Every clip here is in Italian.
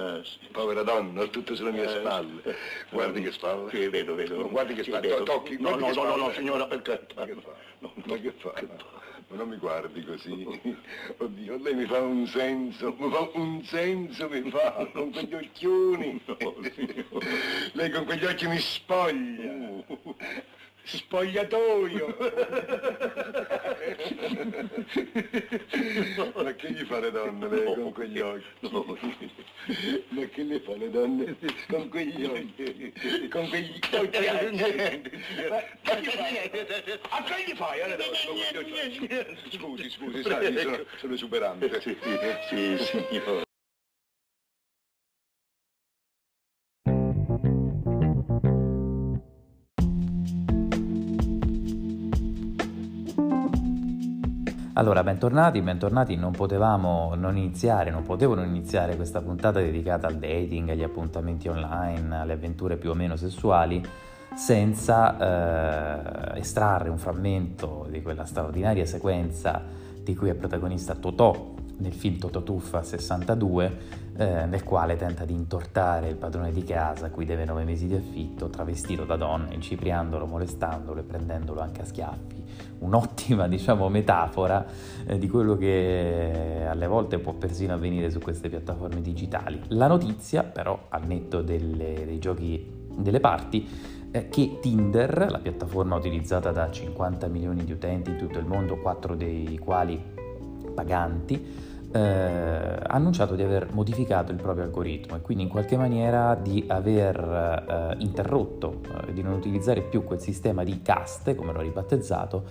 Eh, sì. Povera donna, tutto sulle mie Eh, spalle. sì. Guardi che spalle. Sì, vedo, vedo. Guardi che spalle. vedo. Tocchi, No, no, no, no, signora, per carità. Ma che fa? No, Ma che fa? che Ma non mi guardi così. Oddio, lei mi fa un senso, mi fa un senso, mi fa, con quegli occhioni. No. Lei con quegli occhi mi spoglia. Spogliatoio! Ma che gli fa le donne lei con quegli occhi? No. Ma che le fa le donne con quegli occhi? Con quegli occhi? Niente, Ma che gli fai? A che gli fai alle donne? Scusi, scusi, sai, sono, sono esuberante. Sì, sì, Allora, bentornati, bentornati, non potevamo non iniziare, non potevo non iniziare questa puntata dedicata al dating, agli appuntamenti online, alle avventure più o meno sessuali, senza eh, estrarre un frammento di quella straordinaria sequenza di cui è protagonista Totò nel film Totò Tuffa 62, eh, nel quale tenta di intortare il padrone di casa, a cui deve nove mesi di affitto, travestito da donna, incipriandolo, molestandolo e prendendolo anche a schiaffi. Un'ottima, diciamo, metafora eh, di quello che alle volte può persino avvenire su queste piattaforme digitali. La notizia, però, al netto delle- dei giochi delle parti, è che Tinder, la piattaforma utilizzata da 50 milioni di utenti in tutto il mondo, 4 dei quali paganti, eh, annunciato di aver modificato il proprio algoritmo e quindi in qualche maniera di aver eh, interrotto, eh, di non utilizzare più quel sistema di caste, come l'ho ribattezzato,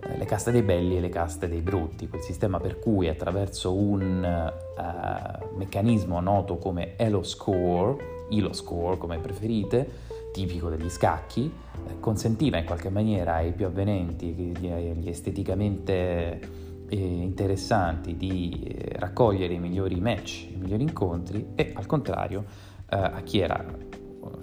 eh, le caste dei belli e le caste dei brutti, quel sistema per cui attraverso un eh, meccanismo noto come Elo Score, Elo Score come preferite, tipico degli scacchi, eh, consentiva in qualche maniera ai più avvenenti, agli esteticamente eh, interessanti di eh, raccogliere i migliori match, i migliori incontri e al contrario eh, a chi era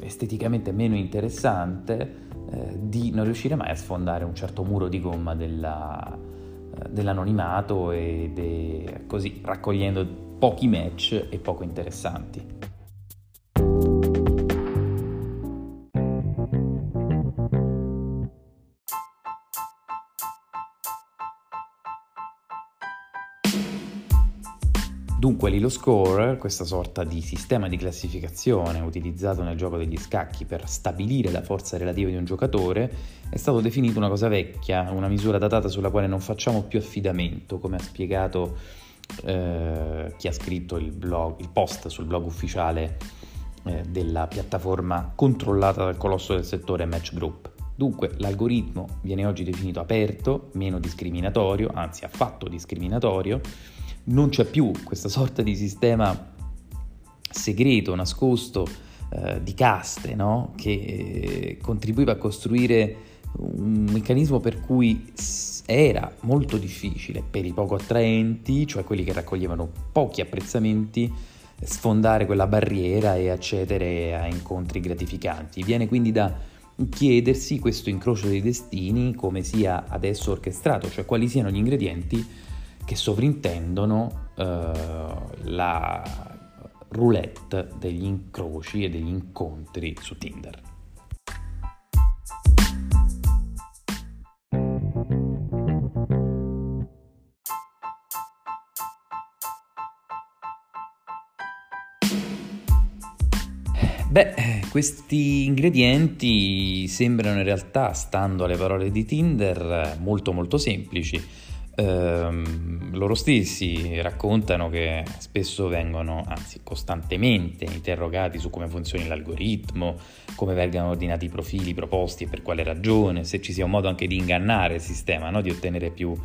esteticamente meno interessante eh, di non riuscire mai a sfondare un certo muro di gomma della- eh, dell'anonimato e de- così raccogliendo pochi match e poco interessanti. Dunque l'Elo Score, questa sorta di sistema di classificazione utilizzato nel gioco degli scacchi per stabilire la forza relativa di un giocatore, è stato definito una cosa vecchia, una misura datata sulla quale non facciamo più affidamento, come ha spiegato eh, chi ha scritto il, blog, il post sul blog ufficiale eh, della piattaforma controllata dal colosso del settore Match Group. Dunque l'algoritmo viene oggi definito aperto, meno discriminatorio, anzi affatto discriminatorio, non c'è più questa sorta di sistema segreto, nascosto eh, di caste, no? che eh, contribuiva a costruire un meccanismo per cui era molto difficile per i poco attraenti, cioè quelli che raccoglievano pochi apprezzamenti, sfondare quella barriera e accedere a incontri gratificanti. Viene quindi da chiedersi questo incrocio dei destini come sia adesso orchestrato, cioè quali siano gli ingredienti che sovrintendono eh, la roulette degli incroci e degli incontri su Tinder. Beh, eh, questi ingredienti sembrano in realtà, stando alle parole di Tinder, molto molto semplici. Ehm, loro stessi raccontano che spesso vengono, anzi costantemente, interrogati su come funzioni l'algoritmo, come vengano ordinati i profili proposti e per quale ragione, se ci sia un modo anche di ingannare il sistema, no? di ottenere più,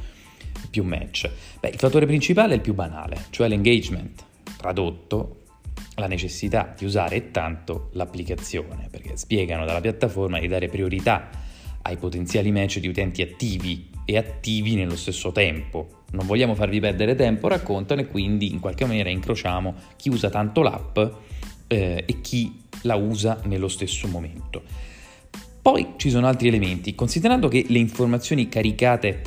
più match. Beh, il fattore principale è il più banale, cioè l'engagement, tradotto la necessità di usare tanto l'applicazione, perché spiegano dalla piattaforma di dare priorità ai potenziali match di utenti attivi e attivi nello stesso tempo. Non vogliamo farvi perdere tempo, raccontano, e quindi in qualche maniera incrociamo chi usa tanto l'app eh, e chi la usa nello stesso momento. Poi ci sono altri elementi, considerando che le informazioni caricate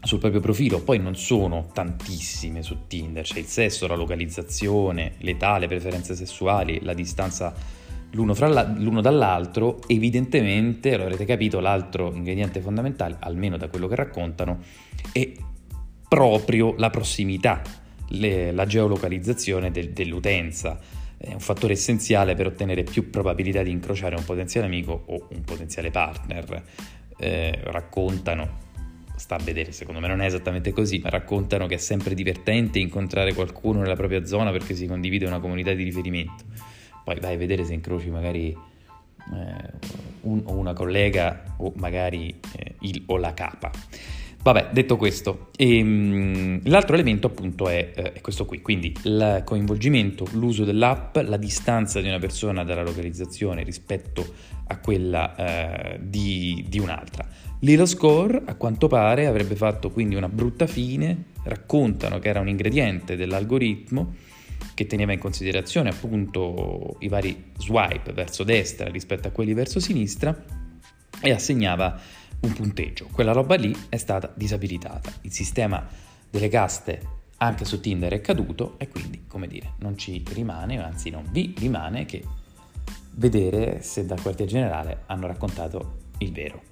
sul proprio profilo, poi non sono tantissime su Tinder, c'è il sesso, la localizzazione, l'età, le preferenze sessuali, la distanza l'uno, la, l'uno dall'altro, evidentemente, lo avrete capito, l'altro ingrediente fondamentale, almeno da quello che raccontano, è proprio la prossimità, le, la geolocalizzazione del, dell'utenza. È un fattore essenziale per ottenere più probabilità di incrociare un potenziale amico o un potenziale partner. Eh, raccontano sta a vedere, secondo me non è esattamente così, ma raccontano che è sempre divertente incontrare qualcuno nella propria zona perché si condivide una comunità di riferimento. Poi vai a vedere se incroci magari eh, un, o una collega o magari eh, il o la capa. Vabbè, detto questo, ehm, l'altro elemento appunto è, eh, è, questo qui, quindi il coinvolgimento, l'uso dell'app, la distanza di una persona dalla localizzazione rispetto a quella eh, di, di, un'altra. L'Elo Score a quanto pare avrebbe fatto quindi una brutta fine, raccontano che era un ingrediente dell'algoritmo che teneva in considerazione appunto i vari swipe verso destra rispetto a quelli verso sinistra e assegnava un punteggio. Quella roba lì è stata disabilitata. Il sistema delle caste anche su Tinder è caduto e quindi, come dire, non ci rimane, anzi non vi rimane che vedere se dal quartier generale hanno raccontato il vero.